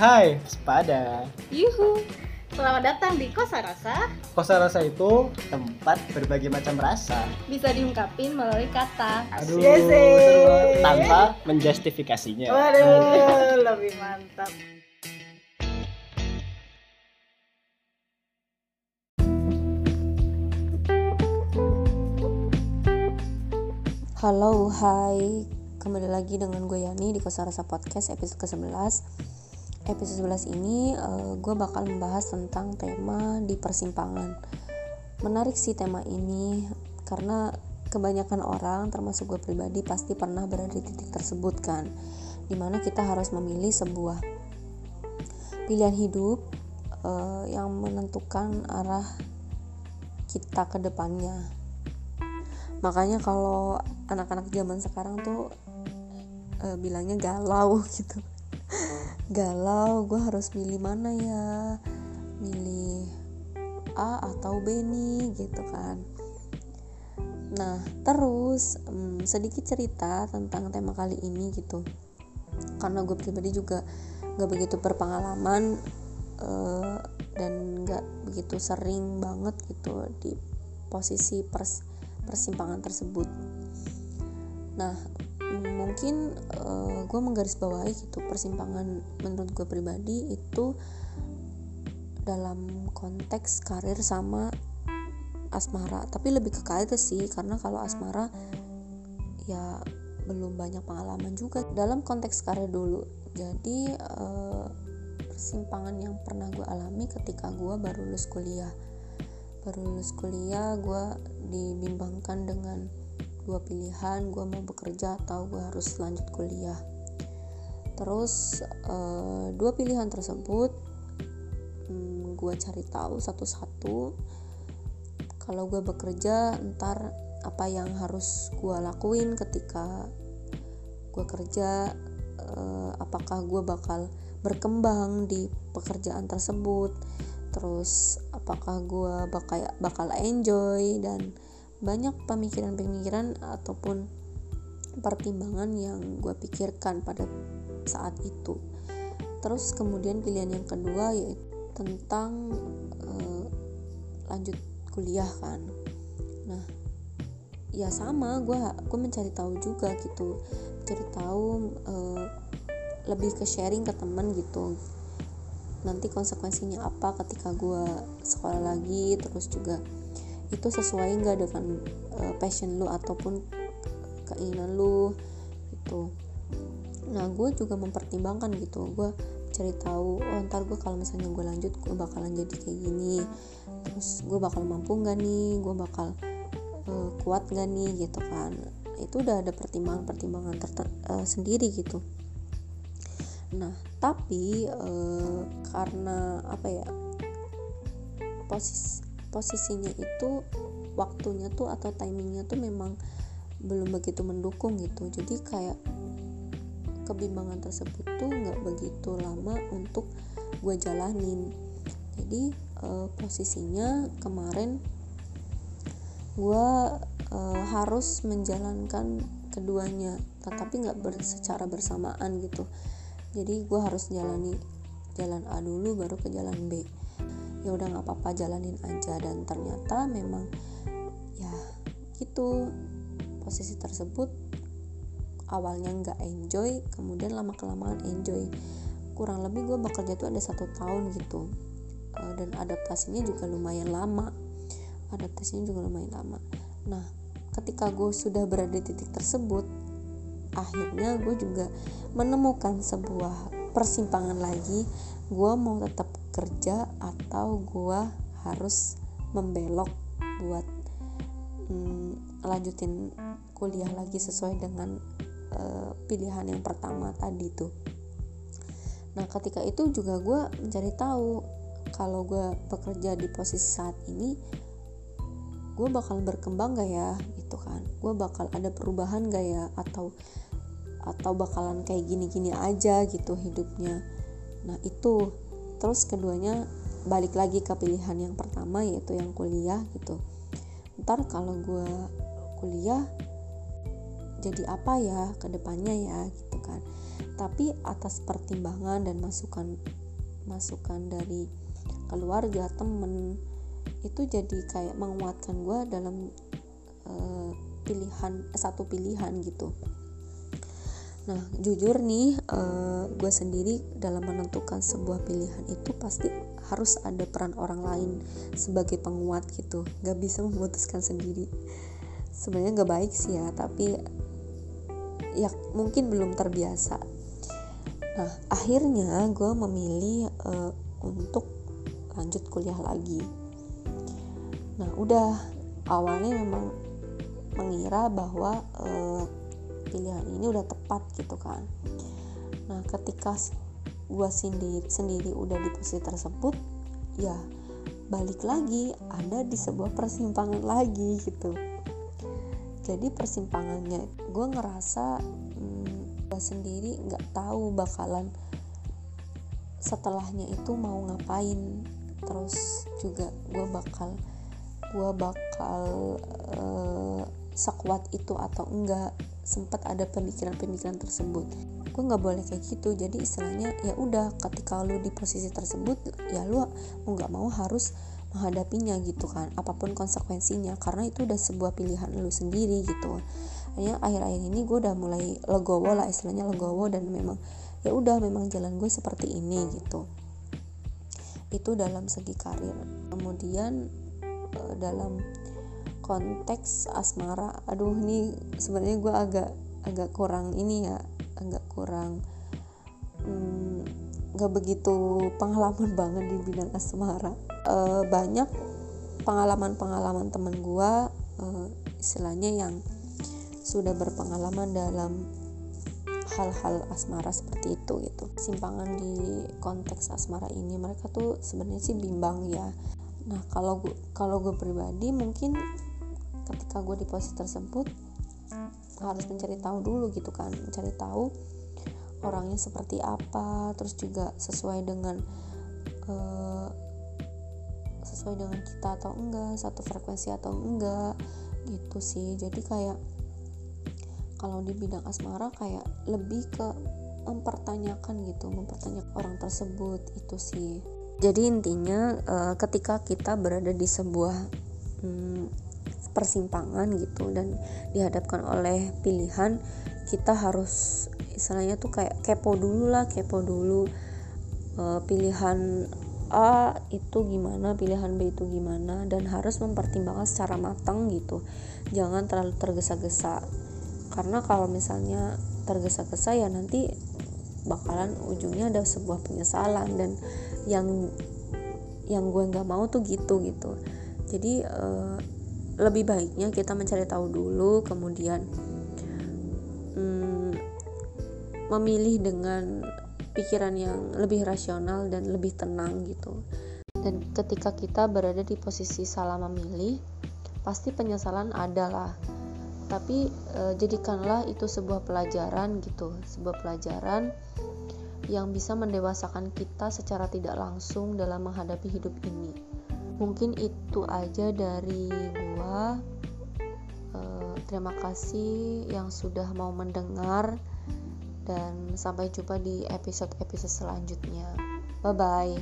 Hai, sepada. Yuhu. Selamat datang di Kosa Rasa. Kosa rasa itu tempat berbagai macam rasa. Bisa diungkapin melalui kata. Aduh, Yes, tanpa menjustifikasinya. Waduh, lebih mantap. Halo, hai Kembali lagi dengan gue Yani di Kosa Rasa Podcast episode ke-11 Episode 11 ini eh, gue bakal membahas tentang tema di persimpangan. Menarik sih tema ini Karena kebanyakan orang termasuk gue pribadi pasti pernah berada di titik tersebut kan Di mana kita harus memilih sebuah pilihan hidup eh, yang menentukan arah kita ke depannya. Makanya kalau anak-anak zaman sekarang tuh e, bilangnya galau gitu galau gue harus milih mana ya? Milih A atau B nih gitu kan. Nah terus hmm, sedikit cerita tentang tema kali ini gitu. Karena gue pribadi juga gak begitu berpengalaman eh, dan gak begitu sering banget gitu di posisi pers persimpangan tersebut. Nah, mungkin uh, gue menggarisbawahi gitu persimpangan menurut gue pribadi itu dalam konteks karir sama asmara. Tapi lebih ke karir sih karena kalau asmara ya belum banyak pengalaman juga dalam konteks karir dulu. Jadi uh, persimpangan yang pernah gue alami ketika gue baru lulus kuliah baru lulus kuliah gue dibimbangkan dengan dua pilihan gue mau bekerja atau gue harus lanjut kuliah. Terus uh, dua pilihan tersebut hmm, gue cari tahu satu-satu. Kalau gue bekerja ntar apa yang harus gue lakuin ketika gue kerja uh, apakah gue bakal berkembang di pekerjaan tersebut? Terus apakah gue bakal bakal enjoy dan banyak pemikiran-pemikiran ataupun pertimbangan yang gue pikirkan pada saat itu. Terus kemudian pilihan yang kedua yaitu tentang uh, lanjut kuliah kan. Nah ya sama gue gue mencari tahu juga gitu. Mencari tahu uh, lebih ke sharing ke teman gitu. Nanti konsekuensinya apa ketika gue sekolah lagi terus juga itu sesuai nggak dengan uh, passion lu ataupun keinginan lu itu nah gue juga mempertimbangkan gitu. Gue cari tahu oh ntar gue kalau misalnya gue lanjut gue bakalan jadi kayak gini. Terus gue bakal mampu nggak nih? Gue bakal uh, kuat nggak nih? Gitu kan. Itu udah ada pertimbangan-pertimbangan uh, sendiri gitu. Nah, tapi e, karena apa ya? Posis posisinya itu waktunya tuh atau timingnya tuh memang belum begitu mendukung gitu. Jadi kayak kebimbangan tersebut tuh nggak begitu lama untuk gue jalanin. Jadi e, posisinya kemarin gue e, harus menjalankan keduanya, tetapi nggak ber, secara bersamaan gitu jadi gue harus jalani jalan A dulu baru ke jalan B ya udah nggak apa-apa jalanin aja. Dan ternyata memang ya gitu posisi tersebut awalnya nggak enjoy kemudian lama kelamaan enjoy. Kurang lebih gue bekerja tuh ada satu tahun gitu. Dan adaptasinya juga lumayan lama. Adaptasinya juga lumayan lama. Nah ketika gue sudah berada di titik tersebut akhirnya gue juga menemukan sebuah persimpangan lagi gue mau tetap kerja atau gue harus membelok buat hmm, lanjutin kuliah lagi sesuai dengan uh, pilihan yang pertama tadi tuh. Nah ketika itu juga gue mencari tahu kalau gue bekerja di posisi saat ini gue bakal berkembang gak ya gitu kan? Gue bakal ada perubahan gak ya? Atau atau bakalan kayak gini-gini aja gitu hidupnya. Nah itu. Terus keduanya balik lagi ke pilihan yang pertama yaitu yang kuliah gitu. Ntar kalau gue kuliah jadi apa ya ke depannya ya gitu kan. Tapi atas pertimbangan dan masukan masukan dari keluarga temen itu jadi kayak menguatkan gue dalam uh, pilihan satu pilihan gitu Nah, jujur nih, uh, eh, gue sendiri dalam menentukan sebuah pilihan itu pasti harus ada peran orang lain sebagai penguat gitu. Gak bisa memutuskan sendiri. Sebenarnya gak baik sih ya, tapi ya mungkin belum terbiasa. Nah, akhirnya gue memilih uh, untuk lanjut kuliah lagi. Nah, udah awalnya memang mengira bahwa uh, pilihan ini udah tepat gitu kan. Nah ketika gue sendiri sendiri udah di posisi tersebut ya balik lagi ada di sebuah persimpangan lagi gitu. Jadi persimpangannya gue ngerasa hmm, gue sendiri nggak tahu bakalan setelahnya itu mau ngapain. Terus juga gue bakal gue bakal uh, sekuat itu atau enggak sempat ada pemikiran-pemikiran tersebut. Gue nggak boleh kayak gitu. Jadi istilahnya ya udah ketika lu di posisi tersebut ya lu mau nggak mau harus menghadapinya gitu kan. Apa pun konsekuensinya karena itu udah sebuah pilihan lu sendiri gitu. Hanya akhir-akhir ini gue udah mulai legowo lah istilahnya legowo dan memang ya udah memang jalan gue seperti ini gitu. Itu dalam segi karir. Kemudian eh, dalam konteks asmara. Aduh ini sebenarnya gue agak agak kurang ini ya agak kurang hmm, gak begitu pengalaman banget di bidang asmara. E, banyak pengalaman-pengalaman temen gue e, istilahnya yang sudah berpengalaman dalam hal-hal asmara seperti itu gitu. Simpangan di konteks asmara ini mereka tuh sebenarnya sih bimbang ya. Nah kalau kalau gue pribadi mungkin ketika gue di posisi tersebut harus mencari tahu dulu gitu kan mencari tahu orangnya seperti apa terus juga sesuai dengan uh, sesuai dengan kita atau enggak satu frekuensi atau enggak gitu sih. Jadi kayak kalau di bidang asmara kayak lebih ke mempertanyakan gitu mempertanyakan orang tersebut itu sih. Jadi intinya uh, ketika kita berada di sebuah hmm, persimpangan gitu dan dihadapkan oleh pilihan kita harus istilahnya tuh kayak kepo dulu lah kepo dulu e, pilihan A itu gimana pilihan B itu gimana dan harus mempertimbangkan secara matang gitu. Jangan terlalu tergesa-gesa. Karena kalau misalnya tergesa-gesa ya nanti bakalan ujungnya ada sebuah penyesalan dan yang yang gue nggak mau tuh gitu gitu. Jadi uh, lebih baiknya kita mencari tahu dulu kemudian hmm, memilih dengan pikiran yang lebih rasional dan lebih tenang gitu. Dan ketika kita berada di posisi salah memilih pasti penyesalan adalah tapi e, jadikanlah itu sebuah pelajaran gitu sebuah pelajaran yang bisa mendewasakan kita secara tidak langsung dalam menghadapi hidup ini. Mungkin itu aja dari uh, terima kasih yang sudah mau mendengar dan sampai jumpa di episode-episode selanjutnya. Bye bye